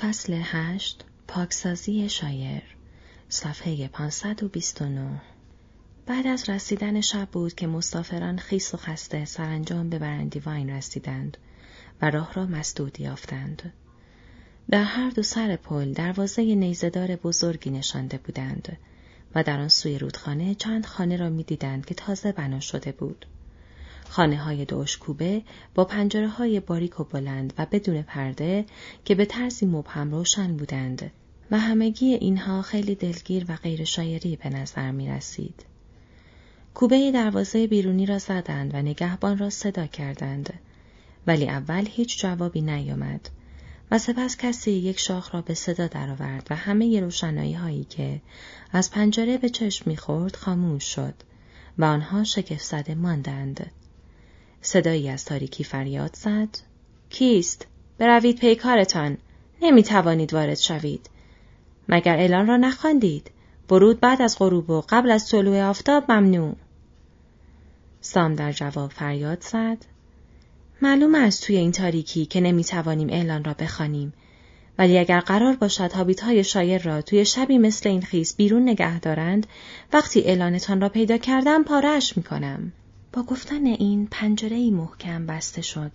فصل هشت پاکسازی شایر صفحه 529 بعد از رسیدن شب بود که مسافران خیس و خسته سرانجام به برندی واین رسیدند و راه را مسدود یافتند. در هر دو سر پل دروازه نیزدار بزرگی نشانده بودند و در آن سوی رودخانه چند خانه را می‌دیدند که تازه بنا شده بود. خانه های کوبه با پنجره های باریک و بلند و بدون پرده که به طرزی مبهم روشن بودند و همگی اینها خیلی دلگیر و غیر شایری به نظر می رسید. کوبه دروازه بیرونی را زدند و نگهبان را صدا کردند ولی اول هیچ جوابی نیامد و سپس کسی یک شاخ را به صدا درآورد و همه روشنایی هایی که از پنجره به چشم می‌خورد خاموش شد و آنها شگفت زده ماندند. صدایی از تاریکی فریاد زد. کیست؟ بروید پیکارتان. نمی توانید وارد شوید. مگر اعلان را نخواندید. ورود بعد از غروب و قبل از طلوع آفتاب ممنوع. سام در جواب فریاد زد. معلوم است توی این تاریکی که نمی توانیم اعلان را بخوانیم. ولی اگر قرار باشد هابیت های شایر را توی شبی مثل این خیز بیرون نگه دارند وقتی اعلانتان را پیدا کردم پارهش می کنم. با گفتن این پنجره محکم بسته شد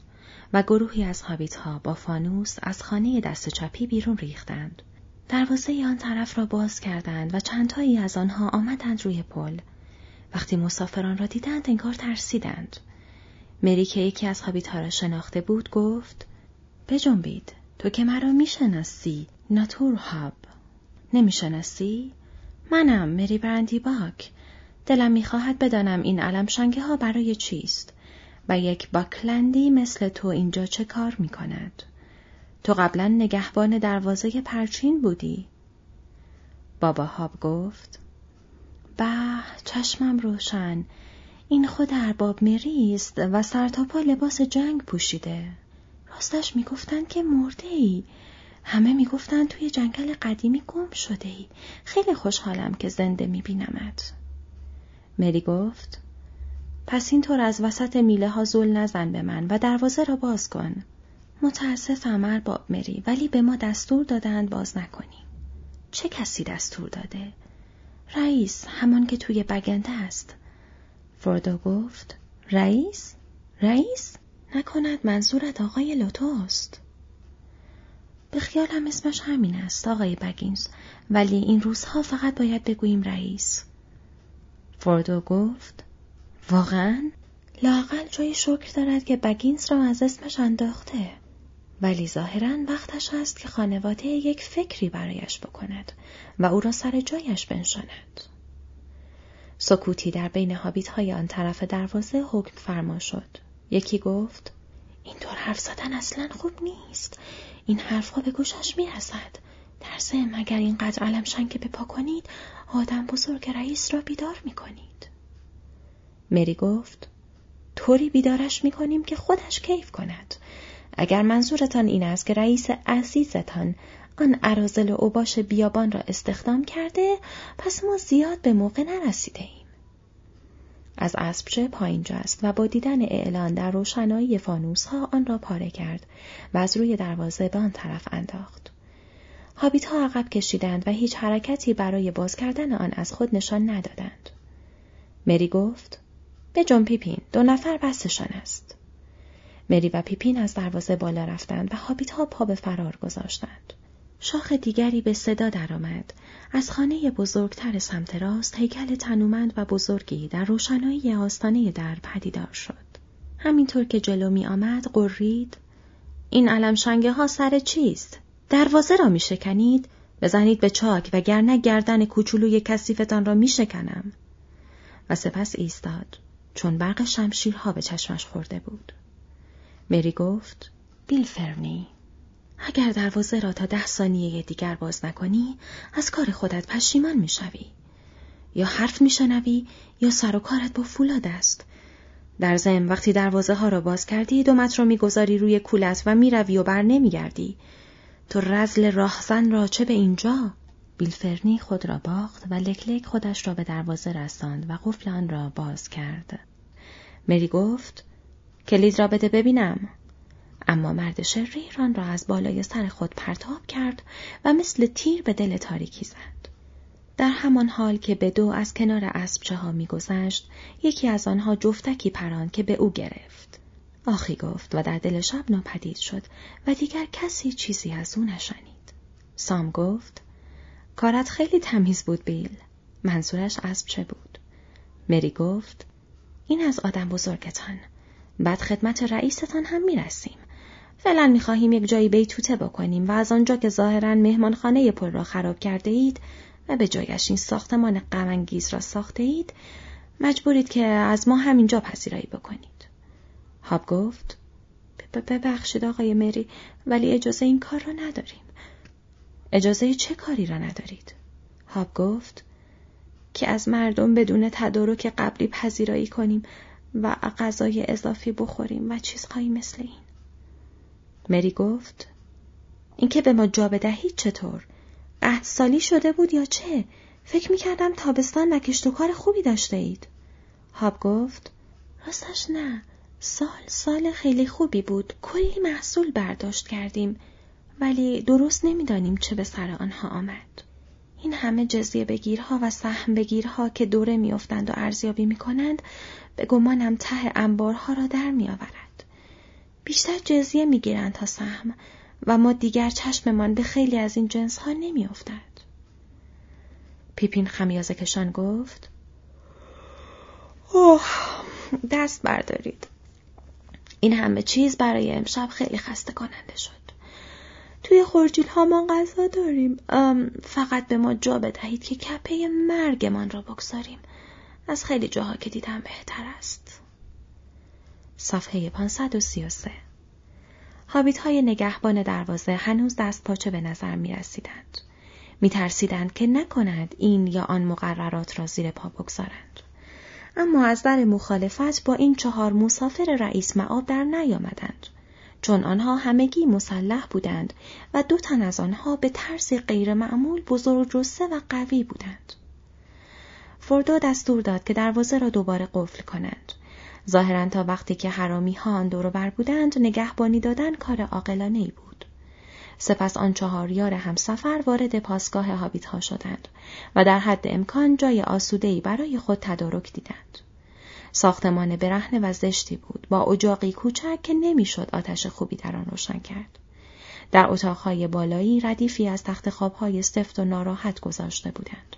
و گروهی از هابیت ها با فانوس از خانه دست چپی بیرون ریختند. دروازه آن طرف را باز کردند و چندتایی از آنها آمدند روی پل. وقتی مسافران را دیدند انگار ترسیدند. مری که یکی از هابیت ها را شناخته بود گفت بجنبید تو که مرا می‌شناسی ناتور هاب نمی‌شناسی منم مری برندی باک دلم می‌خواهد بدانم این علم شنگه ها برای چیست و یک باکلندی مثل تو اینجا چه کار می کند؟ تو قبلا نگهبان دروازه پرچین بودی؟ بابا هاب گفت به چشمم روشن. این خود ارباب مری است و سرتاپا لباس جنگ پوشیده. راستش می‌گفتند که مرده ای همه می‌گفتند توی جنگل قدیمی گم شده ای خیلی خوشحالم که زنده میبینمت. مری گفت پس اینطور از وسط میله ها زل نزن به من و دروازه را باز کن. متاسفم ارباب مری ولی به ما دستور دادند باز نکنیم. چه کسی دستور داده؟ رئیس همان که توی بگنده است. فردو گفت رئیس؟ رئیس؟ نکند منظورت آقای لوتوست. به خیالم اسمش همین است آقای بگینز ولی این روزها فقط باید بگوییم رئیس. فوردو گفت واقعا؟ لاقل جای شکر دارد که بگینز را از اسمش انداخته. ولی ظاهرا وقتش است که خانواده یک فکری برایش بکند و او را سر جایش بنشاند. سکوتی در بین حابیت های آن طرف دروازه حکم فرما شد. یکی گفت اینطور حرف زدن اصلا خوب نیست. این حرفها به گوشش می‌رسد. در مگر اینقدر علم شنگ بپا کنید آدم بزرگ رئیس را بیدار می کنید. مری گفت طوری بیدارش می کنیم که خودش کیف کند. اگر منظورتان این است که رئیس عزیزتان آن عرازل و اوباش بیابان را استخدام کرده پس ما زیاد به موقع نرسیده ایم. از اسبچه پایین جست و با دیدن اعلان در روشنایی فانوس ها آن را پاره کرد و از روی دروازه به آن طرف انداخت. هابیت ها عقب کشیدند و هیچ حرکتی برای باز کردن آن از خود نشان ندادند. مری گفت به جون پیپین دو نفر بستشان است. مری و پیپین از دروازه بالا رفتند و هابیت ها پا به فرار گذاشتند. شاخ دیگری به صدا درآمد. از خانه بزرگتر سمت راست هیکل تنومند و بزرگی در روشنایی آستانه در پدیدار شد. همینطور که جلو می آمد قرید این علم شنگه ها سر چیست؟ دروازه را می شکنید؟ بزنید به چاک و گرنه گردن کوچولوی کثیفتان را می شکنم. و سپس ایستاد چون برق شمشیرها به چشمش خورده بود. مری گفت بیل فرنی اگر دروازه را تا ده ثانیه دیگر باز نکنی از کار خودت پشیمان می‌شوی یا حرف میشنوی یا سر و کارت با فولاد است در ضمن وقتی دروازه ها را باز کردی دومت را می‌گذاری روی کولت و می‌روی و بر نمیگردی تو رزل راهزن را چه به اینجا بیلفرنی خود را باخت و لکلک خودش را به دروازه رساند و قفل آن را باز کرد مری گفت کلید را بده ببینم اما مرد شریر آن را از بالای سر خود پرتاب کرد و مثل تیر به دل تاریکی زد. در همان حال که به دو از کنار اسبچه ها میگذشت یکی از آنها جفتکی پران که به او گرفت. آخی گفت و در دل شب ناپدید شد و دیگر کسی چیزی از او نشنید. سام گفت کارت خیلی تمیز بود بیل. منظورش اسبچه بود. مری گفت این از آدم بزرگتان. بعد خدمت رئیستان هم می‌رسیم. فعلا می‌خواهیم یک جایی بیتوته بکنیم و از آنجا که ظاهرا مهمانخانه پل را خراب کرده اید و به جایش این ساختمان غمانگیز را ساخته اید مجبورید که از ما همینجا پذیرایی بکنید. هاب گفت ببخشید آقای مری ولی اجازه این کار را نداریم. اجازه چه کاری را ندارید؟ هاب گفت که از مردم بدون تدارک قبلی پذیرایی کنیم و غذای اضافی بخوریم و چیزهایی مثل این. مری گفت اینکه به ما جا بدهید چطور؟ قهد سالی شده بود یا چه؟ فکر می‌کردم تابستان و کشت و کار خوبی داشته اید. هاب گفت راستش نه. سال سال خیلی خوبی بود. کلی محصول برداشت کردیم. ولی درست نمی‌دانیم چه به سر آنها آمد. این همه جزیه بگیرها و سهم بگیرها که دوره میافتند و ارزیابی می‌کنند به گمانم ته انبارها را در میآورد. بیشتر جزیه می‌گیرند تا سهم و ما دیگر چشممان به خیلی از این جنس ها نمی افتد. پیپین خمیازه کشان گفت اوه دست بردارید. این همه چیز برای امشب خیلی خسته کننده شد. توی خورجیل ها ما غذا داریم. فقط به ما جا بدهید که کپه مرگمان را بگذاریم. از خیلی جاها که دیدم بهتر است. صفحه 533 حابیت های نگهبان دروازه هنوز دست پاچه به نظر می رسیدند. می ترسیدند که نکند این یا آن مقررات را زیر پا بگذارند. اما از در مخالفت با این چهار مسافر رئیس معاب در نیامدند. چون آنها همگی مسلح بودند و دو تن از آنها به طرزی غیرمعمول بزرگ جسه و قوی بودند. فردو دستور داد که دروازه را دوباره قفل کنند. ظاهرا تا وقتی که حرامی ها آن دور بر بودند نگهبانی دادن کار عاقلانه ای بود. سپس آن چهار یار همسفر وارد پاسگاه هابیت ها شدند و در حد امکان جای آسودهی برای خود تدارک دیدند. ساختمان برهنه و زشتی بود با اجاقی کوچک که نمی‌شد آتش خوبی در آن روشن کرد. در اتاقهای بالایی ردیفی از تخت خوابهای سفت و ناراحت گذاشته بودند.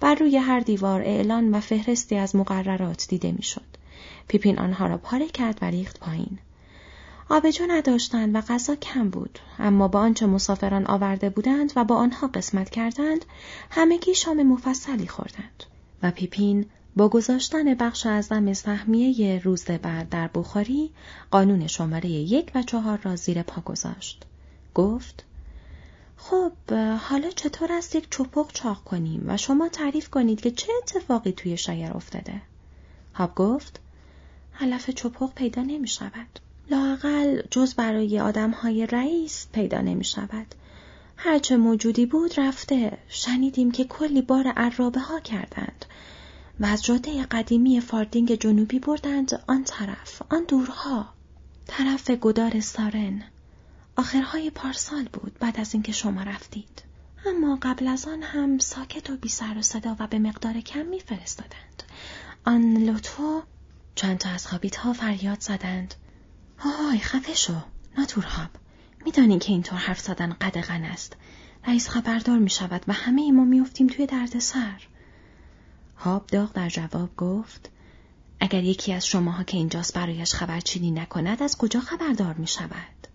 بر روی هر دیوار اعلان و فهرستی از مقررات دیده می‌شد. پیپین آنها را پاره کرد و ریخت پایین. آبجو نداشتند و غذا کم بود اما با آنچه مسافران آورده بودند و با آنها قسمت کردند همگی شام مفصلی خوردند و پیپین با گذاشتن بخش اعظم سهمیه روز بعد در بخاری قانون شماره یک و چهار را زیر پا گذاشت. گفت خب حالا چطور است یک چپق چاق کنیم و شما تعریف کنید که چه اتفاقی توی شایر افتاده؟ هاب گفت علف چپق پیدا نمی شود. لاقل جز برای آدم های رئیس پیدا نمی شود. هرچه موجودی بود رفته. شنیدیم که کلی بار عرابه ها کردند. و از جاده قدیمی فاردینگ جنوبی بردند آن طرف، آن دورها. طرف گدار سارن. آخرهای پارسال بود بعد از اینکه شما رفتید. اما قبل از آن هم ساکت و بی سر و صدا و به مقدار کم میفرستادند. آن لطفو چند تا از خابیت ها فریاد زدند. آهای خفه شو. ناتورهاب. میدانی که اینطور حرف زدن قدغن است. رئیس خبردار می شود و همه ما میفتیم توی درد سر. هاب داغ در جواب گفت اگر یکی از شماها که اینجاست برایش خبرچینی نکند از کجا خبردار می شود؟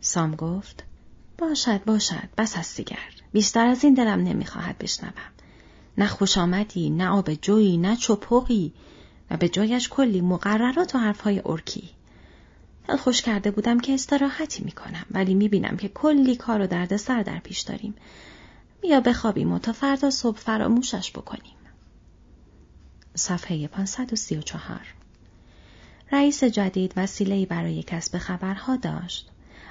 سام گفت باشد باشد بس از دیگر بیشتر از این دلم نمی‌خواهد بشنوم نه خوش آمدی نه آب جویی نه چپقی و به جایش کلی مقررات و حرفهای ارکی دل خوش کرده بودم که استراحتی می‌کنم ولی می‌بینم که کلی کار و درد سر در پیش داریم بیا بخوابیم و تا فردا صبح فراموشش بکنیم صفحه 534 رئیس جدید وسیله‌ای برای کسب خبرها داشت.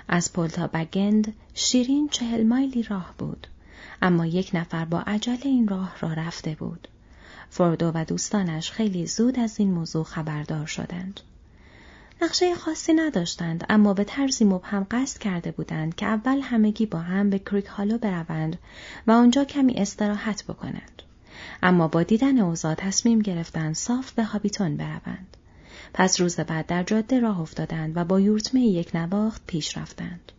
از پل بگند شیرین چهل مایلی راه بود. اما یک نفر با عجله این راه را رفته بود. فردو و دوستانش خیلی زود از این موضوع خبردار شدند. نقشه خاصی نداشتند اما به طرزی مبهم قصد کرده بودند که اول همگی با هم به کریک هالو بروند و آنجا کمی استراحت بکنند. اما با دیدن اوضاع تصمیم گرفتند صاف به هابیتون بروند. پس روز بعد در جاده راه افتادند و با یورتمه یک نواخت پیش رفتند.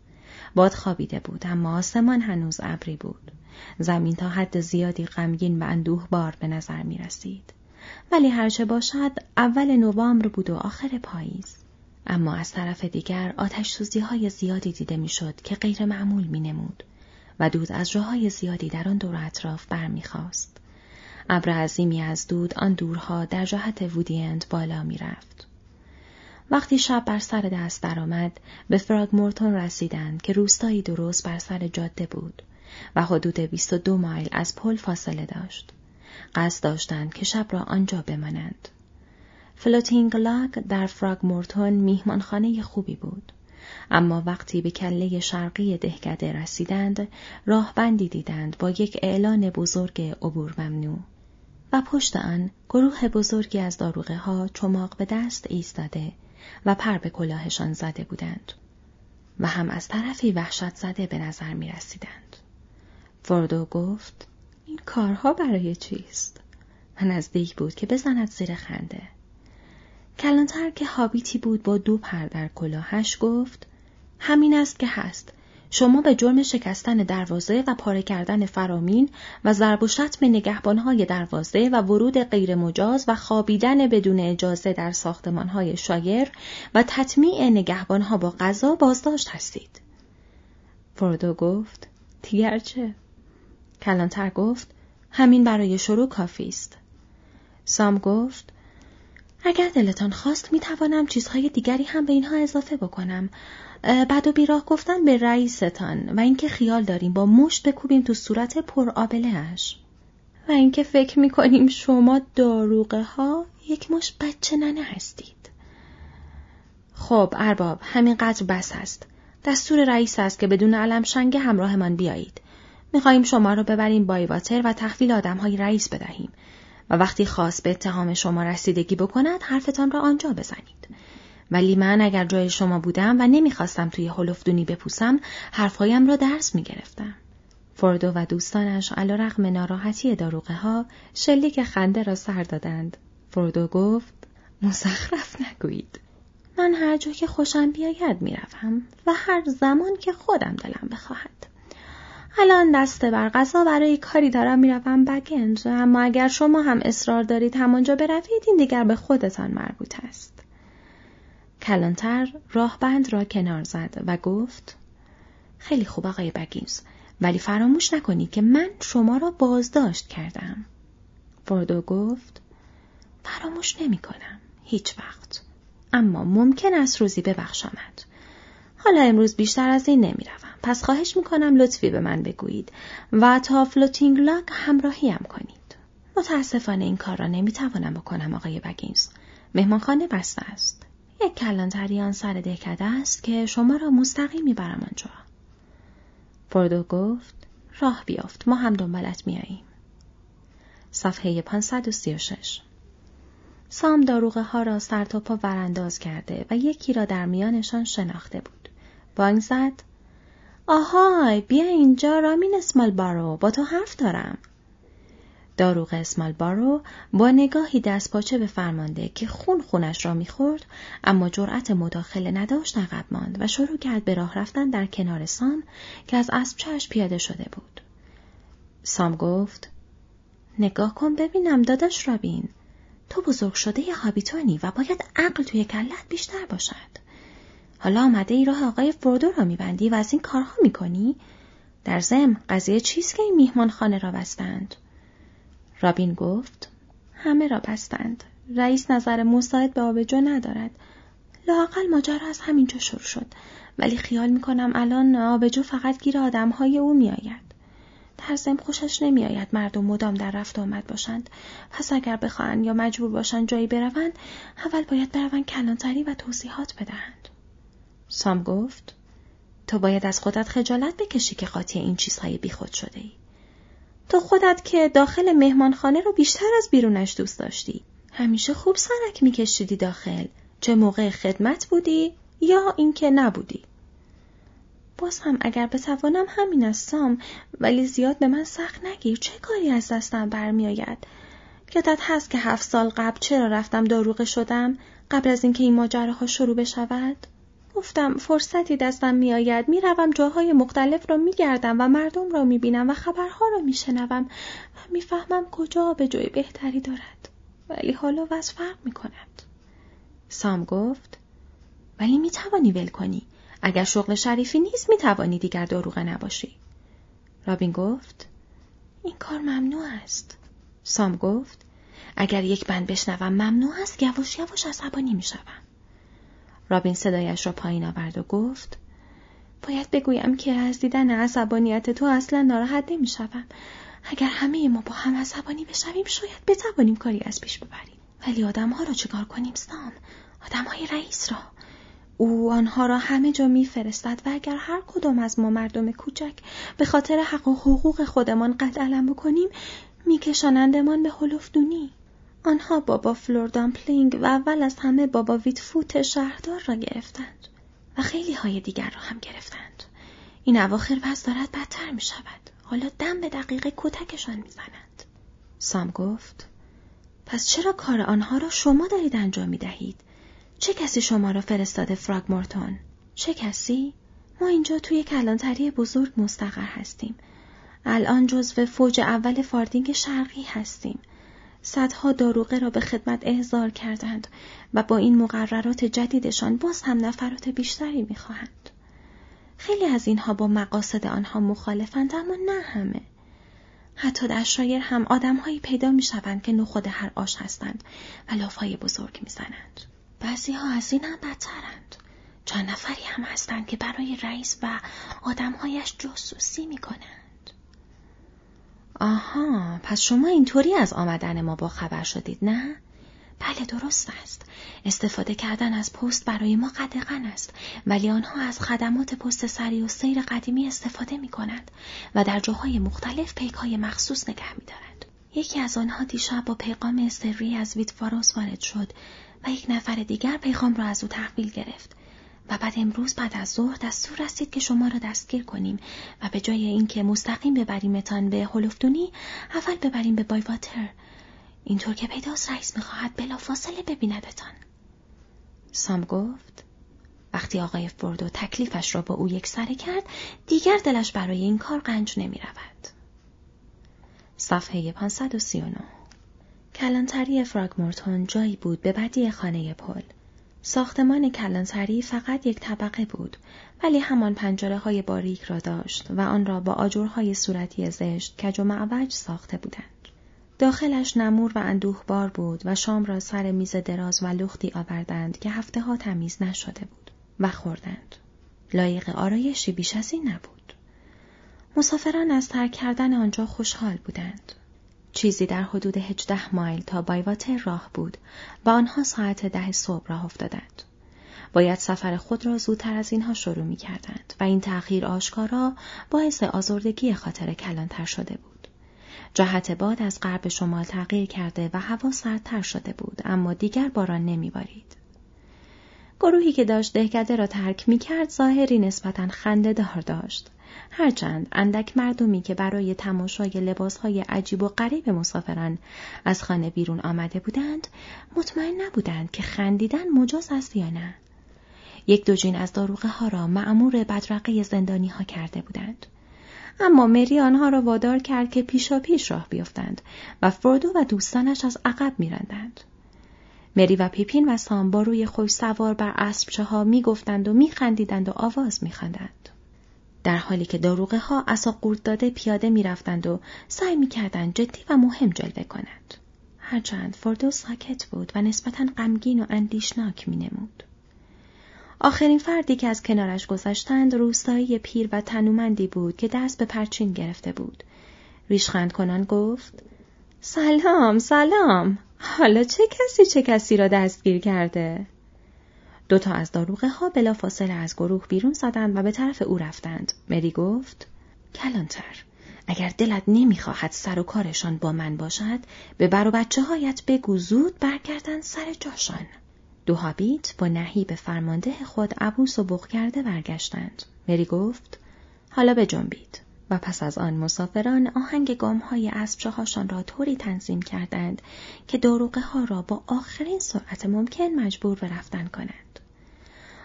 باد خوابیده بود اما آسمان هنوز ابری بود. زمین تا حد زیادی غمگین و اندوه بار به نظر می رسید. ولی هرچه باشد اول نوامبر بود و آخر پاییز. اما از طرف دیگر آتش سوزی های زیادی دیده می‌شد که غیر معمول می نمود و دود از جاهای زیادی در آن دور اطراف برمیخواست. ابر عظیمی از دود آن دورها در جهت وودیند بالا می‌رفت. وقتی شب بر سر دست درآمد به فراگمورتون رسیدند که روستایی درست بر سر جاده بود و حدود 22 مایل از پل فاصله داشت. قصد داشتند که شب را آنجا بمانند. فلوتینگ لاگ در فراگمورتون میهمانخانه خوبی بود. اما وقتی به کله شرقی دهکده رسیدند راه بندی دیدند با یک اعلان بزرگ عبور ممنوع و پشت آن گروه بزرگی از داروغه ها چماق به دست ایستاده و پر به کلاهشان زده بودند و هم از طرفی وحشت زده به نظر می رسیدند. فوردو گفت این کارها برای چیست؟ و نزدیک بود که بزند زیر خنده. کلانتر که حابیتی بود با دو پر در کلاهش گفت همین است که هست شما به جرم شکستن دروازه و پاره کردن فرامین و ضرب و شتم نگهبانهای دروازه و ورود غیرمجاز و خوابیدن بدون اجازه در ساختمانهای شایر و تطمیع نگهبانها با غذا بازداشت هستید. فردو گفت دیگر چه؟ کلانتر گفت همین برای شروع کافی است. سام گفت اگر دلتان خواست می توانم چیزهای دیگری هم به اینها اضافه بکنم. بعد و بیراه گفتن به رئیستان و اینکه خیال داریم با مشت بکوبیم تو صورت پر آبلهش. و اینکه فکر می کنیم شما داروغه ها یک مش بچه ننه هستید. خب ارباب همینقدر بس است. دستور رئیس است که بدون علم شنگ همراهمان بیایید. می‌خواهیم شما را ببریم بایواتر و تحویل آدمهای رئیس بدهیم و وقتی خواست به اتهام شما رسیدگی بکند حرفتان را آنجا بزنید. ولی من اگر جای شما بودم و نمی‌خواستم توی هلفدونی بپوسم حرفهایم را درس می‌گرفتم. فردو و دوستانش علا رقم ناراحتی داروغه ها شلیک خنده را سر دادند. فردو گفت مزخرف نگویید. من هر جا که خوشم بیاید می‌روم و هر زمان که خودم دلم بخواهد. الان دسته بر غذا برای کاری دارم می‌روم بگنج اما اگر شما هم اصرار دارید همانجا بروید این دیگر به خودتان مربوط است. کلانتر راهبند را کنار زد و گفت خیلی خوب آقای بگینز ولی فراموش نکنید که من شما را بازداشت کردم. فوردو گفت فراموش نمی کنم هیچ وقت. اما ممکن است روزی ببخشمد حالا امروز بیشتر از این نمی‌روم. پس خواهش می‌کنم لطفی به من بگویید و تا فلوتینگ لاگ همراهیم کنید. متاسفانه این کار را نمی‌توانم بکنم آقای بگینز. مهمانخانه بسته است. یک کلانتری سر دهکده است که شما را مستقیم می‌برم آنجا. فردو گفت راه بیافت ما هم دنبالت میاییم. صفحه 536 سام داروغه ها را سر تا پا ورانداز کرده و یکی را در میانشان شناخته بود. بانگ زد آهای بیا اینجا رامین اسمال بارو با تو حرف دارم. داروغ اسمال بارو با نگاهی دست پاچه به فرمانده که خون خونش را می‌خورد اما جرأت مداخله نداشت عقب ماند و شروع کرد به راه رفتن در کنار سام که از اسب پیاده شده بود. سام گفت نگاه کن ببینم داداش رابین تو بزرگ شده ی هابیتونی و باید عقل توی کلت بیشتر باشد. حالا آمده ای راه آقای فردو را میبندی و از این کارها می‌کنی؟ در زم قضیه چیست که این میهمان خانه را بستند؟ رابین گفت همه را بستند. رئیس نظر مساعد به آبجو ندارد. لاقل ماجرا از همینجا شروع شد. ولی خیال می‌کنم الان آبجو فقط گیر آدمهای او میآید. در زم خوشش نمیآید مردم مدام در رفت آمد باشند پس اگر بخواهند یا مجبور باشند جایی بروند اول باید بروند کلانتری و توضیحات بدهند سام گفت تو باید از خودت خجالت بکشی که قاطی این چیزهای بیخود شده ای. تو خودت که داخل مهمانخانه رو بیشتر از بیرونش دوست داشتی. همیشه خوب سرک میکشیدی داخل. چه موقع خدمت بودی یا اینکه نبودی باز هم اگر بتوانم همین استم ولی زیاد به من سخت نگیر چه کاری از دستم برمیآید یادت هست که هفت سال قبل چرا رفتم داروغه شدم قبل از اینکه این ماجراها شروع بشود گفتم فرصتی دستم میآید. می‌روم جاهای مختلف را میگردم و مردم را می‌بینم و خبرها را میشنوم و می‌فهمم کجا به جای بهتری دارد. ولی حالا وضع فرق می‌کند. سام گفت ولی می‌توانی ول کنی. اگر شغل شریفی نیست می‌توانی دیگر داروغه نباشی. رابین گفت این کار ممنوع است. سام گفت اگر یک بند بشنوم ممنوع است. یواش یواش عصبانی می‌شوم. رابین صدایش را پایین آورد و گفت باید بگویم که از دیدن عصبانیت تو اصلا ناراحت نمی‌شوم. اگر همه ما با هم عصبانی بشویم شاید بتوانیم کاری از پیش ببریم. ولی آدمها را چیکار کنیم سام؟ آدمهای رئیس را. او آنها را همه جا میفرستد و اگر هر کدام از ما مردم کوچک به خاطر حق و حقوق خودمان قد علم بکنیم میکشانندمان به هلفدونی آنها بابا فلوردامپلینگ و اول از همه بابا ویتفوت شهردار را گرفتند و خیلی های دیگر را هم گرفتند. این اواخر وضع دارد بدتر می شود. حالا دم به دقیقه کتکشان می زنند. سام گفت پس چرا کار آنها را شما دارید انجام می دهید؟ چه کسی شما را فرستاده فراگمورتون؟ چه کسی؟ ما اینجا توی کلانتری بزرگ مستقر هستیم. الان جزو فوج اول فاردینگ شرقی هستیم. صدها داروغه را به خدمت احضار کردند و با این مقررات جدیدشان باز هم نفرات بیشتری می‌خواهند. خیلی از اینها با مقاصد آنها مخالفند اما نه همه. حتی در شایر هم آدمهایی پیدا می‌شوند که نخود هر آش هستند و لافهای بزرگ می‌زنند. بعضی ها از این هم بدترند. چند نفری هم هستند که برای رئیس و آدمهایش جاسوسی می‌کنند. آها پس شما اینطوری از آمدن ما با خبر شدید نه؟ بله درست است. استفاده کردن از پست برای ما قدقن است ولی آنها از خدمات پست سری و سیر قدیمی استفاده می کنند و در جاهای مختلف پیک های مخصوص نگه می دارند. یکی از آنها دیشب با پیغام سری از ویتفاروس وارد شد و یک نفر دیگر پیغام را از او تحویل گرفت و بعد امروز بعد از ظهر دستور رسید که شما را دستگیر کنیم و به جای اینکه مستقیم ببریمتان به هلفدونی اول ببریم به بایواتر اینطور که پیداست رئیس می‌خواهد بلافاصله ببیندتان. سام گفت وقتی آقای فوردو تکلیفش را با او یک سره کرد دیگر دلش برای این کار قنج نمی رود. صفحه 539 کلانتری فراگمورتون جایی بود به بدی خانه پل. ساختمان کلانتری فقط یک طبقه بود ولی همان پنجره های باریک را داشت و آن را با آجرهای صورتی زشت کج و معوج ساخته بودند. داخلش نمور و اندوهبار بود و شام را سر میز دراز و لختی آوردند که هفته ها تمیز نشده بود و خوردند. لایق آرایشی بیش از این نبود. مسافران از ترک کردن آنجا خوشحال بودند. چیزی در حدود هجده مایل تا بایواتر راه بود و آنها ساعت ده صبح راه افتادند. باید سفر خود را زودتر از اینها شروع می کردند و این تأخیر آشکارا باعث آزردگی خاطر کلانتر شده بود. جهت باد از غرب شمال تغییر کرده و هوا سردتر شده بود اما دیگر باران نمی بارید. گروهی که داشت دهکده را ترک می کرد ظاهری نسبتا خنده دار داشت هرچند اندک مردمی که برای تماشای لباسهای عجیب و غریب مسافران از خانه بیرون آمده بودند مطمئن نبودند که خندیدن مجاز است یا نه. یک دو جین از داروغه ها را معمور بدرقه زندانی ها کرده بودند. اما مری آنها را وادار کرد که پیشا پیش راه بیفتند و فردو و دوستانش از عقب میراندند مری و پیپین و سام با روی خوش سوار بر اسبچه ها می گفتند و می خندیدند و آواز می خندند. در حالی که داروغه ها اصا قورت داده پیاده می رفتند و سعی می کردند جدی و مهم جلوه کنند. هرچند فردو ساکت بود و نسبتا غمگین و اندیشناک می نمود. آخرین فردی که از کنارش گذشتند روستایی پیر و تنومندی بود که دست به پرچین گرفته بود. ریشخند کنان گفت سلام سلام حالا چه کسی چه کسی را دستگیر کرده؟ دوتا از داروغه ها بلا فاصله از گروه بیرون زدند و به طرف او رفتند. مری گفت کلانتر اگر دلت نمی‌خواهد سر و کارشان با من باشد به بر و بچه هایت بگو زود برگردن سر جاشان. دو هابیت با نهیب فرمانده خود عبوس و بغ کرده برگشتند. مری گفت حالا به جنبید و پس از آن مسافران آهنگ گام های اسبشاهاشان را طوری تنظیم کردند که داروقه ها را با آخرین سرعت ممکن مجبور به رفتن کنند.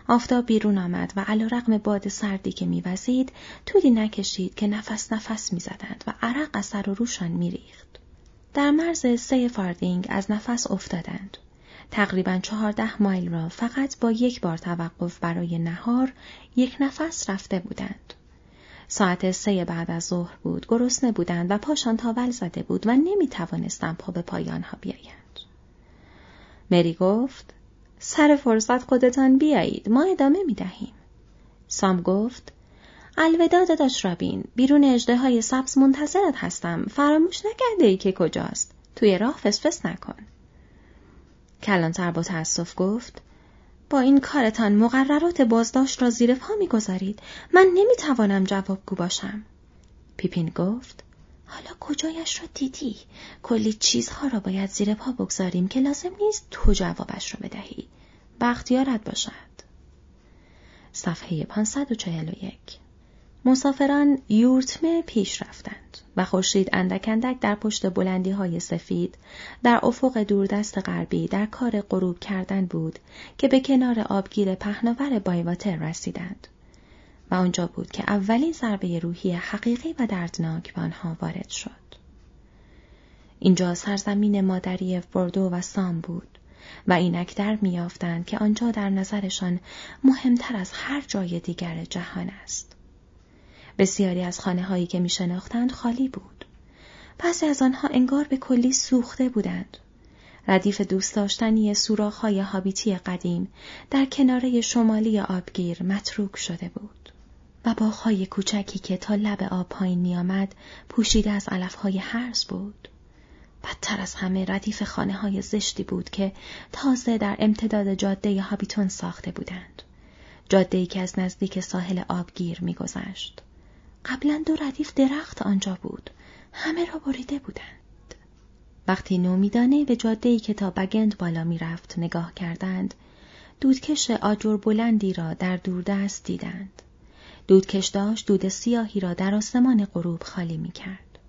آفتاب بیرون آمد و علا رقم باد سردی که میوزید طولی نکشید که نفس نفس می‌زدند و عرق از سر و روشان میریخت. در مرز سه فاردینگ از نفس افتادند. تقریبا چهارده مایل را فقط با یک بار توقف برای نهار یک نفس رفته بودند. ساعت سه بعد از ظهر بود گرسنه بودند و پاشان تاول زده بود و نمی توانستند پا به پای آنها بیایند. مری گفت سر فرصت خودتان بیایید ما ادامه می دهیم. سام گفت الودا داداش رابین بیرون اجده های سبز منتظرت هستم. فراموش نکرده ای که کجاست. توی راه فسفس نکن. کلانتر با تأسف گفت با این کارتان مقررات بازداشت را زیر پا می‌گذارید. من نمی‌توانم جوابگو باشم. پیپین گفت حالا کجایش را دیدی؟ کلی چیزها را باید زیر پا بگذاریم که لازم نیست تو جوابش را بدهی. بختیارت باشد. صفحه 541 مسافران یورتمه پیش رفتند و خورشید اندک اندک در پشت بلندی های سفید در افق دوردست غربی در کار غروب کردن بود که به کنار آبگیر پهناور بایواتر رسیدند. و آنجا بود که اولین ضربه روحی حقیقی و دردناک به آنها وارد شد اینجا سرزمین مادری فردو و سام بود و اینک در میافتند که آنجا در نظرشان مهمتر از هر جای دیگر جهان است بسیاری از خانه هایی که می شناختند خالی بود. بعضی از آنها انگار به کلی سوخته بودند. ردیف دوست داشتنی های هابیتی قدیم در کناره شمالی آبگیر متروک شده بود. و باغهای کوچکی که تا لب آب پایین می آمد پوشیده از علفهای هرز بود. بدتر از همه ردیف خانه های زشتی بود که تازه در امتداد جاده هابیتون ساخته بودند. جاده که از نزدیک ساحل آبگیر میگذشت. قبلا دو ردیف درخت آنجا بود. همه را بریده بودند. وقتی نومیدانه به جاده‌ای که تا بگند بالا می‌رفت نگاه کردند، دودکش آجر بلندی را در دوردست دیدند. دودکش داشت دود سیاهی را در آسمان غروب خالی می کرد.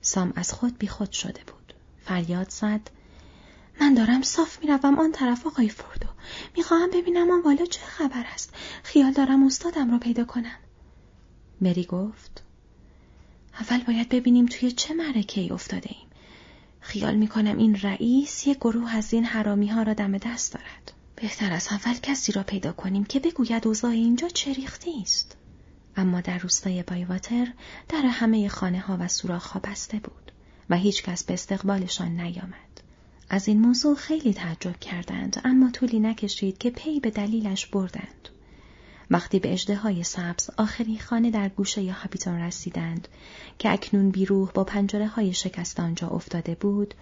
سام از خود بیخود شده بود. فریاد زد من دارم صاف می‌روم آن طرف آقای فردو می‌خواهم ببینم آن والا چه خبر است خیال دارم استادم را پیدا کنم مری گفت اول باید ببینیم توی چه مرکه ای افتاده ایم. خیال می‌کنم این رئیس یه گروه از این حرامی ها را دم دست دارد. بهتر از اول کسی را پیدا کنیم که بگوید اوضاع اینجا چه است. اما در روستای بایواتر در همه خانه ها و سوراخ ها بسته بود و هیچ کس به استقبالشان نیامد. از این موضوع خیلی تعجب کردند اما طولی نکشید که پی به دلیلش بردند. وقتی به اجده های سبز آخرین خانه در گوشه یا هابیتون رسیدند که اکنون بیروح با پنجره های شکست آنجا افتاده بود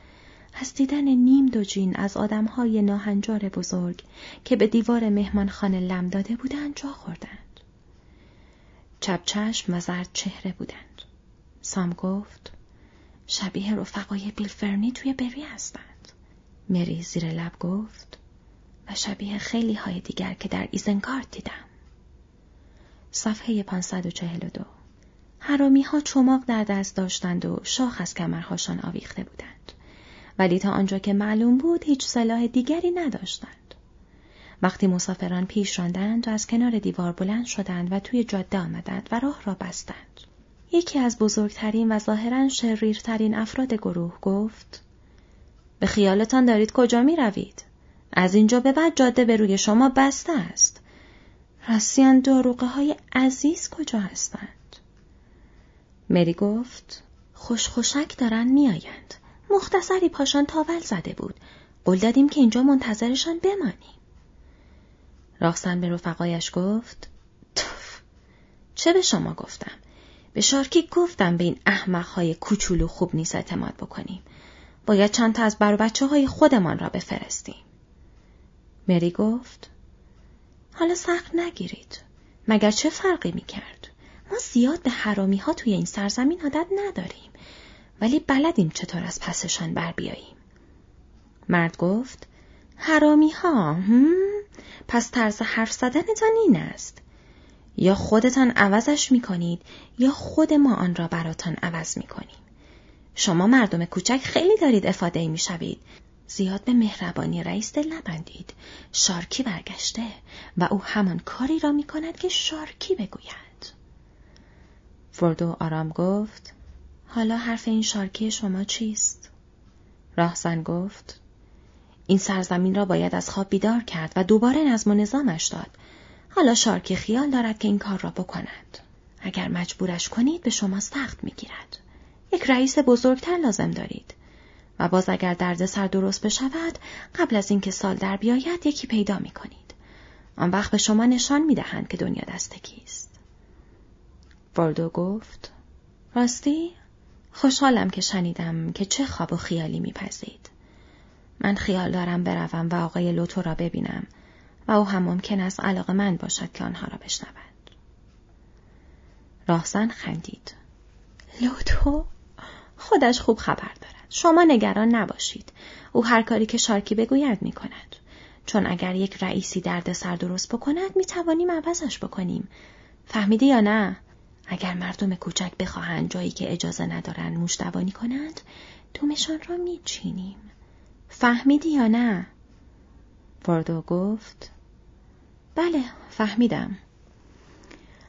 از دیدن نیم دو جین از آدم های ناهنجار بزرگ که به دیوار مهمانخانه لم داده بودند جا خوردند. چپ چشم و زرد چهره بودند. سام گفت شبیه رفقای بیلفرنی توی بری هستند. مری زیر لب گفت و شبیه خیلی های دیگر که در ایزنگارد دیدم. صفحه 542 حرامی ها چماق در دست داشتند و شاخ از کمرهاشان آویخته بودند. ولی تا آنجا که معلوم بود هیچ سلاح دیگری نداشتند. وقتی مسافران پیش راندند و از کنار دیوار بلند شدند و توی جاده آمدند و راه را بستند. یکی از بزرگترین و ظاهرا شریرترین افراد گروه گفت به خیالتان دارید کجا می روید؟ از اینجا به بعد جاده به روی شما بسته است. راسیان داروغه های عزیز کجا هستند؟ مری گفت خوشخوشک دارن میآیند. مختصری پاشان تاول زده بود. قول دادیم که اینجا منتظرشان بمانیم. راخسن به رفقایش گفت توف چه به شما گفتم؟ به شارکی گفتم به این احمقهای کوچولو خوب نیست اعتماد بکنیم. باید چند تا از بر بچه های خودمان را بفرستیم. مری گفت حالا سخت نگیرید. مگر چه فرقی می کرد؟ ما زیاد به حرامی ها توی این سرزمین عادت نداریم. ولی بلدیم چطور از پسشان بر بیاییم. مرد گفت حرامی ها پس طرز حرف زدنتان این است یا خودتان عوضش می کنید یا خود ما آن را براتان عوض می کنیم. شما مردم کوچک خیلی دارید افاده می شوید. زیاد به مهربانی رئیس دل نبندید. شارکی برگشته و او همان کاری را می کند که شارکی بگوید. فردو آرام گفت حالا حرف این شارکی شما چیست؟ راهزن گفت این سرزمین را باید از خواب بیدار کرد و دوباره نظم و نظامش داد. حالا شارکی خیال دارد که این کار را بکند. اگر مجبورش کنید به شما سخت می‌گیرد. یک رئیس بزرگتر لازم دارید. و باز اگر درد سر درست بشود قبل از اینکه سال در بیاید یکی پیدا می کنید. آن وقت به شما نشان می دهند که دنیا دست کیست. واردو گفت راستی خوشحالم که شنیدم که چه خواب و خیالی میپذید. من خیال دارم بروم و آقای لوتو را ببینم و او هم ممکن است علاقه من باشد که آنها را بشنود. راهزن خندید. لوتو خودش خوب خبر دارد. شما نگران نباشید. او هر کاری که شارکی بگوید می کند. چون اگر یک رئیسی درد سر درست بکند می توانیم عوضش بکنیم. فهمیدی یا نه؟ اگر مردم کوچک بخواهند جایی که اجازه ندارند موشدوانی کنند دومشان را میچینیم. فهمیدی یا نه؟ واردو گفت. بله فهمیدم.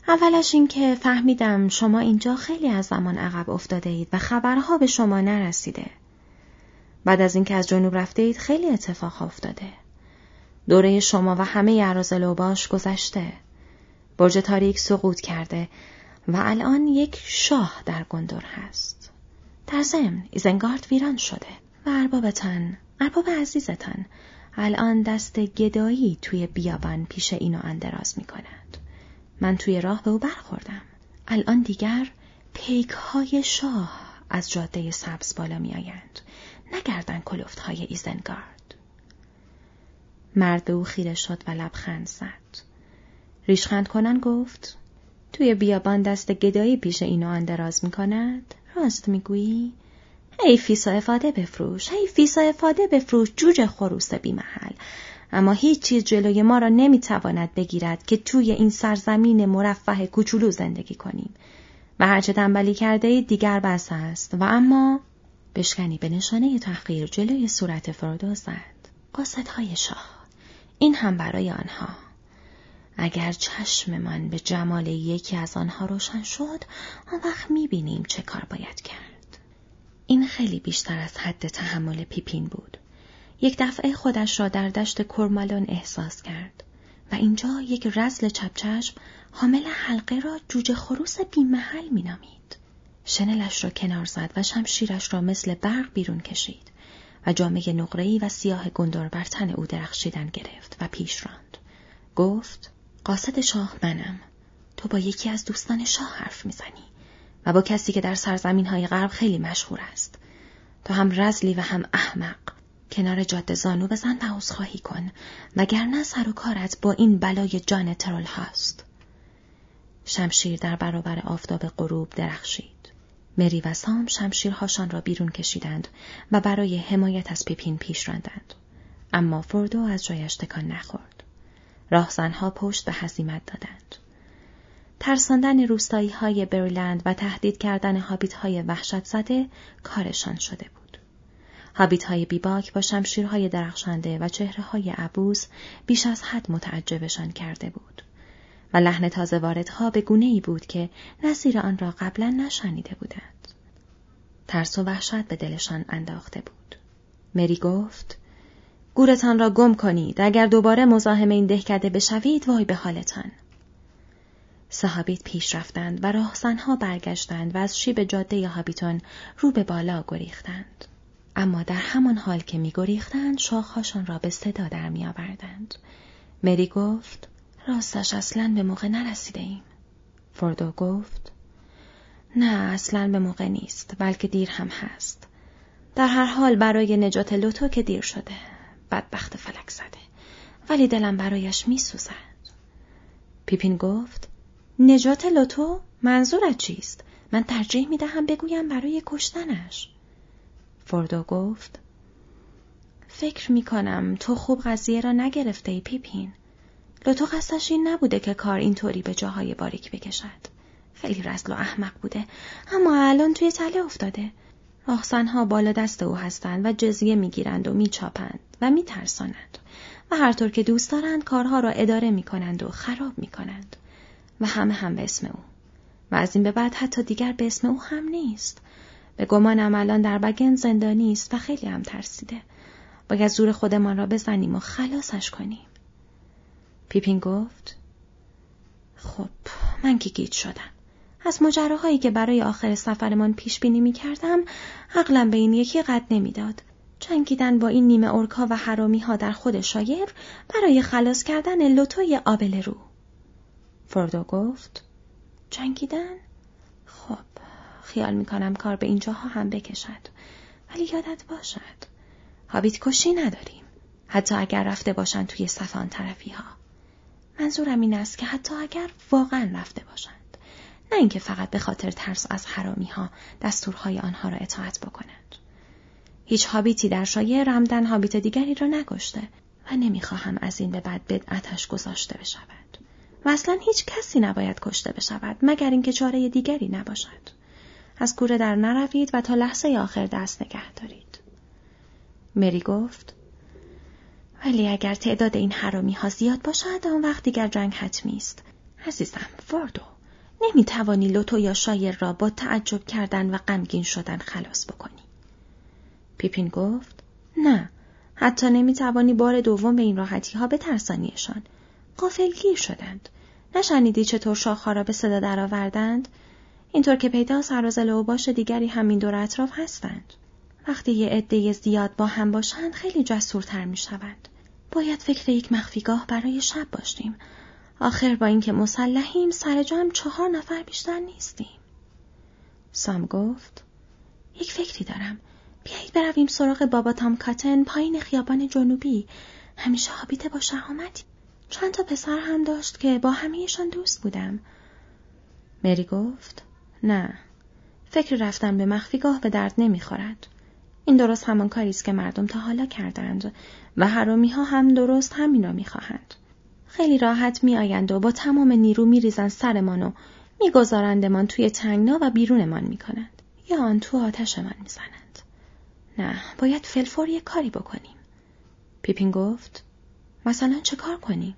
اولش اینکه فهمیدم شما اینجا خیلی از زمان عقب افتاده اید و خبرها به شما نرسیده. بعد از اینکه از جنوب رفته اید خیلی اتفاق افتاده. دوره شما و همه عراض لوباش گذشته. برج تاریک سقوط کرده. و الان یک شاه در گندر هست. در ضمن ایزنگارد ویران شده و اربابتان، ارباب عزیزتان الان دست گدایی توی بیابان پیش اینو اندراز می کند. من توی راه به او برخوردم. الان دیگر پیک های شاه از جاده سبز بالا می آیند. نگردن کلفت های ایزنگارد. مرد او خیره شد و لبخند زد. ریشخند کنن گفت توی بیابان دست گدایی پیش اینو اندراز می کند؟ راست می‌گویی؟ هی فیسا افاده بفروش، هی فیسا افاده بفروش جوجه خروس بی محل. اما هیچ چیز جلوی ما را نمی‌تواند بگیرد که توی این سرزمین مرفه کوچولو زندگی کنیم. و هرچه تنبلی کرده دیگر بس است و اما بشکنی به نشانه تحقیر جلوی صورت فرودو زد. قاصدهای شاه. این هم برای آنها. اگر چشممان به جمال یکی از آنها روشن شد آن وقت می‌بینیم چه کار باید کرد. این خیلی بیشتر از حد تحمل پیپین بود. یک دفعه خودش را در دشت کرمالون احساس کرد و اینجا یک رزل چپچشم حامل حلقه را جوجه خروس بیمحل مینامید. شنلش را کنار زد و شمشیرش را مثل برق بیرون کشید و جامعه نقره‌ای و سیاه گندر بر تن او درخشیدن گرفت و پیش راند. گفت قاصد شاه منم. تو با یکی از دوستان شاه حرف می‌زنی و با کسی که در سرزمین های غرب خیلی مشهور است. تو هم رزلی و هم احمق. کنار جاده زانو بزن و عذرخواهی کن وگرنه سر و کارت با این بلای جان ترول هست. شمشیر در برابر آفتاب غروب درخشید. مری و سام شمشیرهاشان را بیرون کشیدند و برای حمایت از پیپین پیش راندند. اما فردو از جایش تکان نخورد. راهزنها پشت به هزیمت دادند. ترساندن روستایی های بریلند و تهدید کردن هابیت های وحشت زده کارشان شده بود. هابیت های بیباک با شمشیرهای درخشنده و چهره های عبوس بیش از حد متعجبشان کرده بود. و لحن تازه واردها به گونه ای بود که نظیر آن را قبلا نشنیده بودند. ترس و وحشت به دلشان انداخته بود. مری گفت گورتان را گم کنید اگر دوباره مزاحم این دهکده بشوید وای به حالتان صحابیت پیش رفتند و راهزنها برگشتند و از شیب جاده هابیتون رو به بالا گریختند اما در همان حال که می گریختند شاخهاشان را به صدا در می آوردند. مری گفت راستش اصلا به موقع نرسیده ایم. فردو گفت نه اصلا به موقع نیست بلکه دیر هم هست. در هر حال برای نجات لوتو که دیر شده بدبخت فلک زده ولی دلم برایش میسوزد پیپین گفت نجات لوتو منظورت چیست من ترجیح می دهم بگویم برای کشتنش فردو گفت فکر می کنم تو خوب قضیه را نگرفته ای پیپین. لطو قصدش این نبوده که کار اینطوری به جاهای باریک بکشد. خیلی رزل و احمق بوده اما الان توی تله افتاده. راهزنها بالا دست او هستند و جزیه می‌گیرند و میچاپند و میترسانند و هر طور که دوست دارند کارها را اداره می‌کنند و خراب می‌کنند و همه هم به اسم او و از این به بعد حتی دیگر به اسم او هم نیست. به گمانم الان در بگن زندانی است و خیلی هم ترسیده. باید زور خودمان را بزنیم و خلاصش کنیم. پیپین گفت خب من که گیج شدم. از ماجراهایی که برای آخر سفرمان پیش بینی می کردم عقلم به این یکی قد نمی‌داد. چنگیدن با این نیمه ارکا و حرامی ها در خود شایر برای خلاص کردن لوتوی آبل رو. فردو گفت چنگیدن؟ خب خیال می کنم کار به اینجاها هم بکشد. ولی یادت باشد. هابیت کشی نداریم. حتی اگر رفته باشند توی صفان طرفی ها. منظورم این است که حتی اگر واقعا رفته باشند. نه اینکه فقط به خاطر ترس از حرامی ها دستورهای آنها را اطاعت بکنند. هیچ هابیتی در شایع رمدن هابیت دیگری را نگشته و نمی‌خواهم از این به بعد بدعتش گذاشته بشود. و اصلا هیچ کسی نباید کشته بشود مگر اینکه چاره دیگری نباشد. از کوره در نروید و تا لحظه آخر دست نگه دارید. مری گفت ولی اگر تعداد این حرامی ها زیاد باشد آن وقت دیگر جنگ حتمی است. عزیزم فردو نمی توانی لوتو یا شایر را با تعجب کردن و غمگین شدن خلاص بکنی. پیپین گفت نه حتی نمی توانی بار دوم به این راحتی ها بترسانیشان. قافلگیر شدند. نشنیدی چطور شاخها را به صدا درآوردند؟ اینطور که پیدا سرازل و باش دیگری همین دور اطراف هستند. وقتی یه عده زیاد با هم باشند خیلی جسورتر می شوند. باید فکر یک مخفیگاه برای شب باشیم آخر با اینکه مسلحیم سر جمع چهار نفر بیشتر نیستیم. سام گفت یک فکری دارم. بیایید برویم سراغ بابا تام کاتن پایین خیابان جنوبی. همیشه حابیته با شهامتی. چند تا پسر هم داشت که با همهشان دوست بودم. مری گفت نه. فکر رفتن به مخفیگاه به درد نمی‌خورد. این درست همان کاری است که مردم تا حالا کردند و حرامی ها هم درست همین را می‌خواهند. خیلی راحت می آیند و با تمام نیرو می ریزند سرمان و میگذارندمان توی تنگنا و بیرونمان می کنند. یا آن تو آتشمان می زنند. نه باید فلفور یک کاری بکنیم. پیپین گفت مثلا چه کار کنیم؟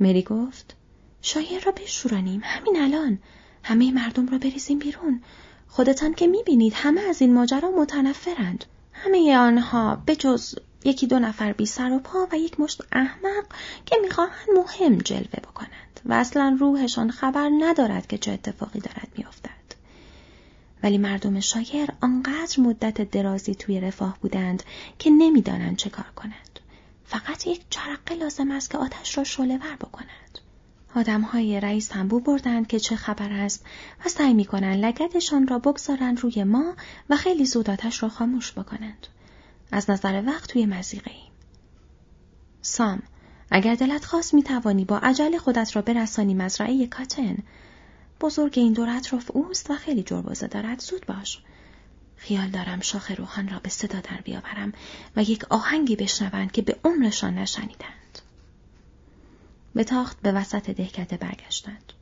مری گفت شایر را بشورانیم همین الان همه مردم را بریزیم بیرون خودتان که می‌بینید همه از این ماجرا متنفرند همه آنها به جز یکی دو نفر بی سر و پا و یک مشت احمق که می‌خواهند مهم جلوه بکنند و اصلا روحشان خبر ندارد که چه اتفاقی دارد میافتد. ولی مردم شایر آنقدر مدت درازی توی رفاه بودند که نمی‌دانند چه کار کنند. فقط یک جرقه لازم است که آتش را شعله ور بکنند. آدمهای رئیس تنبو بردند که چه خبر است و سعی می‌کنند لگدشان را بگذارند روی ما و خیلی زود آتش را خاموش بکنند. از نظر وقت توی مزیقه ایم. سام اگر دلت خواست می توانی با عجل خودت را برسانی مزرعه کاتن. بزرگ این دور اطراف اوست و خیلی جربازه دارد. زود باش. خیال دارم شاخ روحان را به صدا در بیاورم و یک آهنگی بشنوند که به عمرشان نشنیدند. به تاخت به وسط دهکده برگشتند.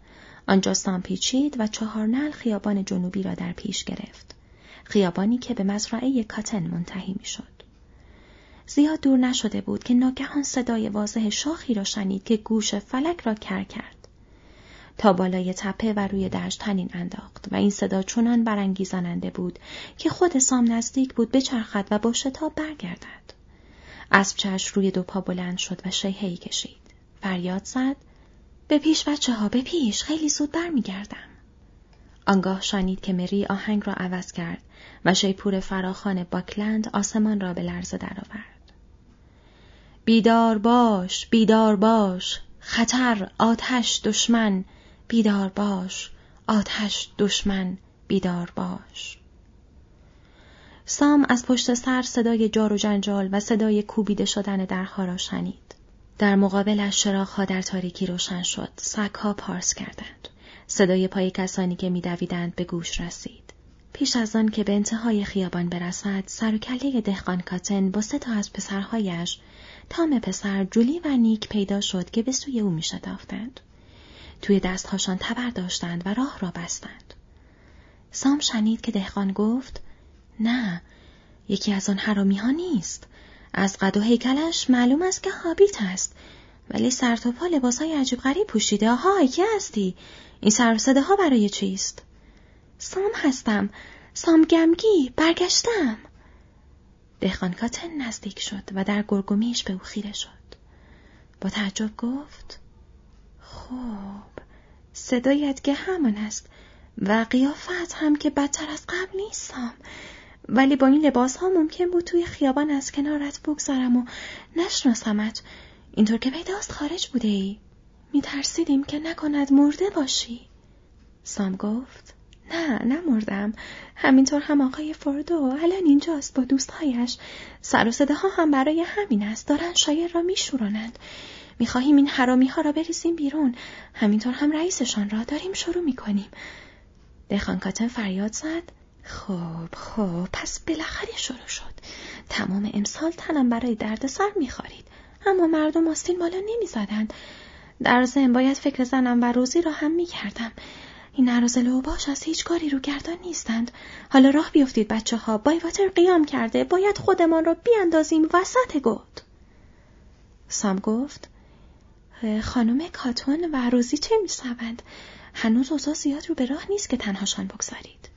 آنجا سام پیچید و چهار نل خیابان جنوبی را در پیش گرفت. خیابانی که به مزرعه کاتن منتهی می‌شد. زیاد دور نشده بود که ناگهان صدای واضح شاخی را شنید که گوش فلک را کر کرد. تا بالای تپه و روی دشت تنین انداخت و این صدا چنان برانگیزاننده بود که خود سام نزدیک بود بچرخد و با شتاب برگردد. اسب چش روی دو پا بلند شد و شیهی کشید. فریاد زد به پیش بچه ها به پیش خیلی زود برمیگردم. آنگاه شانید که مری آهنگ را عوض کرد و شیپور فراخان باکلند آسمان را به لرزه درآورد. بیدار باش بیدار باش خطر آتش دشمن بیدار باش آتش دشمن بیدار باش. سام از پشت سر صدای جار و جنجال و صدای کوبیده شدن درها را شنید. در مقابلش شراخها در تاریکی روشن شد. سگها پارس کردند. صدای پای کسانی که میدویدند به گوش رسید. پیش از آن که به انتهای خیابان برسد سر و کله دهقان کاتن با سه تا از پسرهایش تام پسر جولی و نیک پیدا شد که به سوی او می شدافتند. توی دستهاشان تبر داشتند و راه را بستند. سام شنید که دهقان گفت نه یکی از آن حرامی ها نیست. از قد و هیکلش معلوم است که هابیت است. ولی سر تا پا لباسهای عجیب غریب پوشیده. آهای کی هستی؟ این سر ها برای چیست؟ سام هستم. سام گمگی. برگشتم. دهقان کاتن نزدیک شد و در گرگومیش به او خیره شد. با تعجب گفت خب صدایت که همان است و قیافت هم که بدتر از قبل نیستم. ولی با این لباس ها ممکن بود توی خیابان از کنارت بگذارم و نشناسمت. اینطور که پیداست خارج بوده ای. می ترسیدیم که نکند مرده باشی. سام گفت نه نمردم همینطور هم آقای فوردو الان اینجاست با دوستهایش. سر و صده ها هم برای همین است. دارن شایر را میشورانند. می‌خواهیم این حرامی ها را بریزیم بیرون. همینطور هم رئیسشان را داریم شروع می‌کنیم. دهخان کاتن فریاد زد. خب خب پس بالاخره شروع شد. تمام امسال تنم برای دردسر می‌خورید. اما مردم آستین بالا نمی‌زدند. در ضمن باید فکر زنم و روزی را هم می‌کردم. این نرازل و باش از هیچ کاری رو گردان نیستند. حالا راه بیفتید بچه ها بایواتر قیام کرده. باید خودمان را بیاندازیم. وسط گود سام گفت خانم کاتون و روزی چه می‌شوند؟ هنوز اوضاع زیاد رو به راه نیست که تنهاشان بگذارید.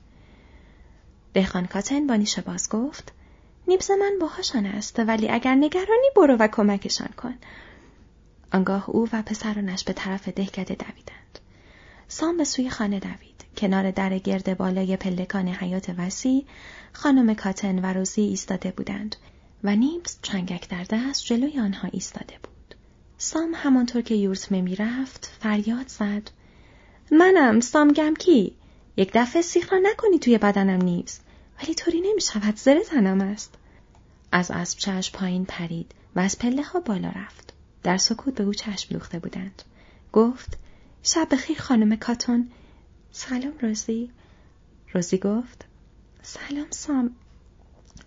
دهخان کاتن با نیشه باز گفت نیبز من باهاشان است ولی اگر نگرانی برو و کمکشان کن. آنگاه او و پسرانش به طرف دهکده دویدند. سام به سوی خانه دوید کنار در گرد بالای پلکان حیات وسیع خانم کاتن و روزی ایستاده بودند و نیبز چنگک در دست جلوی آنها ایستاده بود سام همانطور که یورتمه می‌رفت فریاد زد منم سام گمکی یک دفعه سیخ را نکنی توی بدنم نیبز ولی طوری نمی شود زره تنم است. از اسب چشم پایین پرید و از پله ها بالا رفت. در سکوت به او چشم دوخته بودند. گفت شب بخیر خانم کاتون. سلام روزی. روزی گفت سلام سام.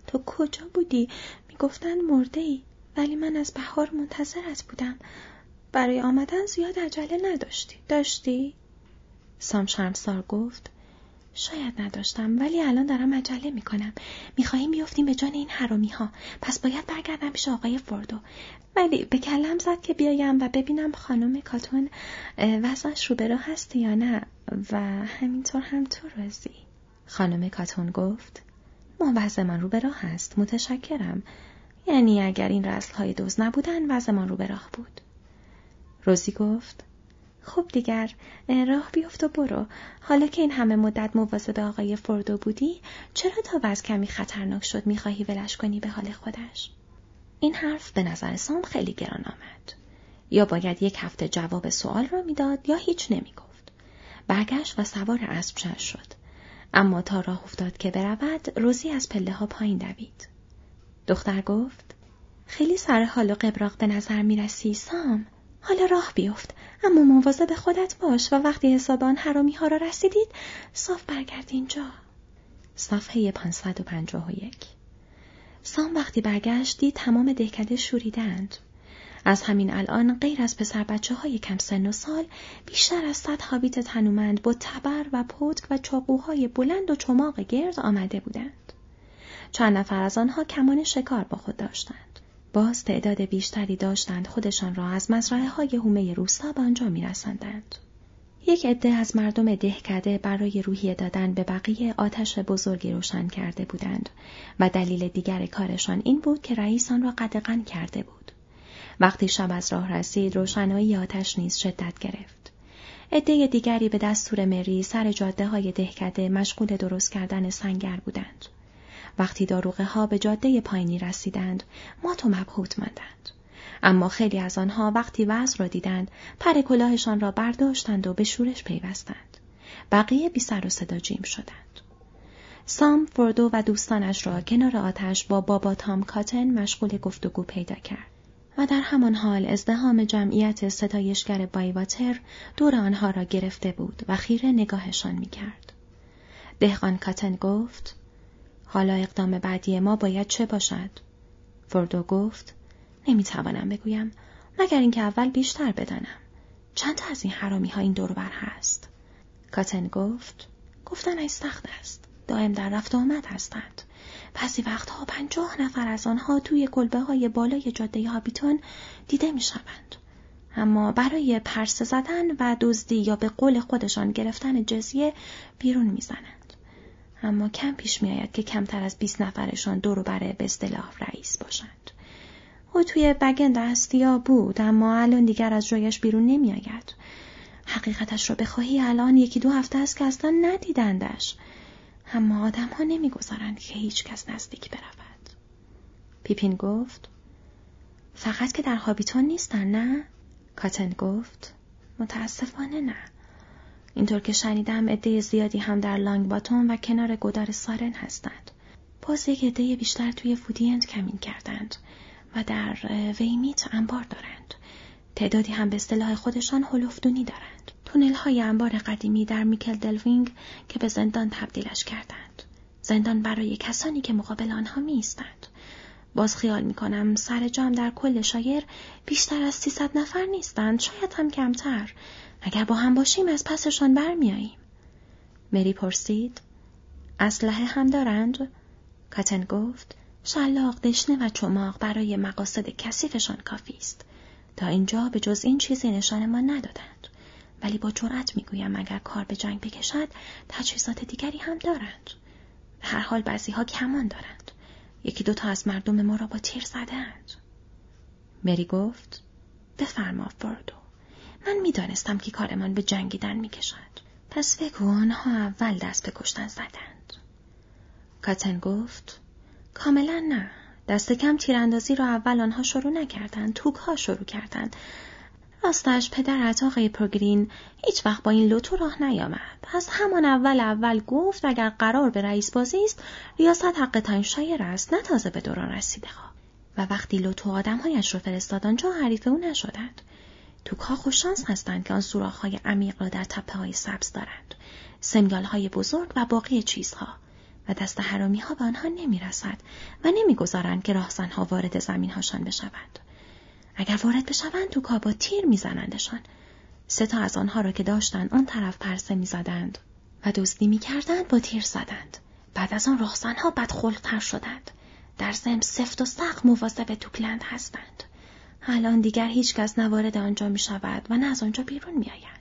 تو کجا بودی؟ می‌گفتند مرده ای. ولی من از بهار منتظرت بودم. برای آمدن زیاد عجله نداشتی. داشتی؟ سام شرمسار گفت شاید نداشتم ولی الان دارم عجله می‌کنم. می‌خواهیم بیفتیم به جان این حرامی ها پس باید برگردم پیش آقای فوردو ولی به کلم زد که بیایم و ببینم خانم کاتون وضعش رو به هست یا نه و همینطور هم تو رازی خانم کاتون گفت ما وضعمان رو به راه هست متشکرم. یعنی اگر این رسل های دوز نبودن وضعمان رو به راه بود. روزی گفت خب دیگر راه بیفت و برو. حالا که این همه مدت مواظب آقای فردو بودی چرا تا وز کمی خطرناک شد می‌خواهی ولش کنی به حال خودش؟ این حرف به نظر سام خیلی گران آمد. یا باید یک هفته جواب سوال را می‌داد یا هیچ نمی‌گفت. برگشت و سوار اسب شد. اما تا راه افتاد که برود روزی از پله ها پایین دوید. دختر گفت خیلی سر حال و قبراق به نظر می‌رسی سام. حالا راه بیفت اما مواظب خودت باش و وقتی حساب آن حرامی ها را رسیدید صاف برگرد اینجا صفحه 551 سام وقتی برگشتی تمام دهکده شوریدند از همین الان غیر از پسر بچه های کم سن و سال بیشتر از صد حابیت تنومند با تبر و پتک و چاقوهای بلند و چماق گرد آمده بودند. چند نفر از آنها کمان شکار با خود داشتند. باز تعداد بیشتری داشتند خودشان را از مزرعه های هومه روستا به آنجا میرساندند. یک عده از مردم دهکده برای روحیه دادن به بقیه آتش بزرگی روشن کرده بودند و دلیل دیگر کارشان این بود که رئیس آن را قدغن کرده بود. وقتی شب از راه رسید روشنایی آتش نیز شدت گرفت. عده دیگری به دستور مری سر جاده های دهکده مشغول درست کردن سنگر بودند. وقتی داروغه ها به جاده پایینی رسیدند مات و مبهوت ماندند. اما خیلی از آنها وقتی وضع را دیدند پر کلاهشان را برداشتند و به شورش پیوستند. بقیه بی سر و صدا جیم شدند. سام فردو و دوستانش را کنار آتش با بابا تام کاتن مشغول گفتگو پیدا کرد و در همان حال ازدهام جمعیت ستایشگر بایواتر دور آنها را گرفته بود و خیره نگاهشان می‌کرد. دهقان کاتن گفت حالا اقدام بعدی ما باید چه باشد؟ فردو گفت نمی‌توانم بگویم مگر اینکه اول بیشتر بدانم چند تا از این حرامی ها این دوربر هست کاتن گفت گفتن ای سخت است دائم در رفت آمد هستند بعضی وقتها پنجاه نفر از آنها توی کلبه های بالای جاده هابیتون دیده می شوند. اما برای پرسه زدن و دزدی یا به قول خودشان گرفتن جزیه بیرون می‌زنند. اما کم پیش میآید که کمتر از 20 نفرشان دور بره به اصطلاح رئیس باشند. او توی بگند هستیا بود اما الان دیگر از جایش بیرون نمیآید. حقیقتش را بخواهی الان یکی دو هفته است که اصلا ندیدندش. اما آدم ها نمی‌گذارند که هیچ کس نزدیک برود. پیپین گفت فقط که در هابیتون نیستن نه؟ کاتن گفت متاسفانه نه. اینطور که شنیدم عده زیادی هم در لانگ باتون و کنار گدار سارن هستند. باز یک عده بیشتر توی فودیند کمین کردند و در ویمیت انبار دارند. تعدادی هم به اصطلاح خودشان هلفدونی دارند. تونل های انبار قدیمی در میکل دلوینگ که به زندان تبدیلش کردند. زندان برای کسانی که مقابل آنها می باز خیال می کنم سر جام در کل شایر بیشتر از 300 نفر نیستند شاید هم کمتر اگر با هم باشیم از پسشان برمیاییم. مری پرسید اسلحه هم دارند؟ کاتن گفت شلاق دشنه و چماق برای مقاصد کثیفشان کافی است. تا اینجا به جز این چیزی نشان ما ندادند. ولی با جرأت می‌گویم اگر کار به جنگ بکشد تجهیزات دیگری هم دارند. به هر حال بعضی ها کمان دارند. یکی دوتا از مردم ما را با تیر زدند. مری گفت بفرما فردو. من می‌دانستم که کارمان به جنگیدن می‌کشد پس بگو آنها اول دست به کشتن زدند کاتن گفت کاملا نه دست کم تیراندازی را اول آنها شروع نکردند توک ها شروع کردند راستش پدرت آقای پروگرین هیچ وقت با این لوتو راه نیامد. از همان اول اول گفت اگر قرار به رئیس بازی است ریاست حق تاین شایر است نه تازه به دوران رسیده ها. و وقتی لوتو آدمهایش رو فرستاد آنجا حریف او نشدند. توکها خوششانس هستند که آن های عمیق را در تپه های سبز دارند. سمیال های بزرگ و باقی چیزها. و دست حرامی ها به آنها نمی رسد و نمی‌گذارند که راهزنها وارد زمین هاشان بشوند. اگر وارد بشوند تو با تیر میزنندشان. سه تا از آنها را که داشتند آن طرف پرسه می‌زدند و دزدی می‌کردند با تیر زدند. بعد از آن راهزنها بدخلقتر شدند. در زم سفت و سخت مواظب توکلند هستند. الان دیگر هیچ کس نه وارد آنجا می شود و نه از آنجا بیرون می آید.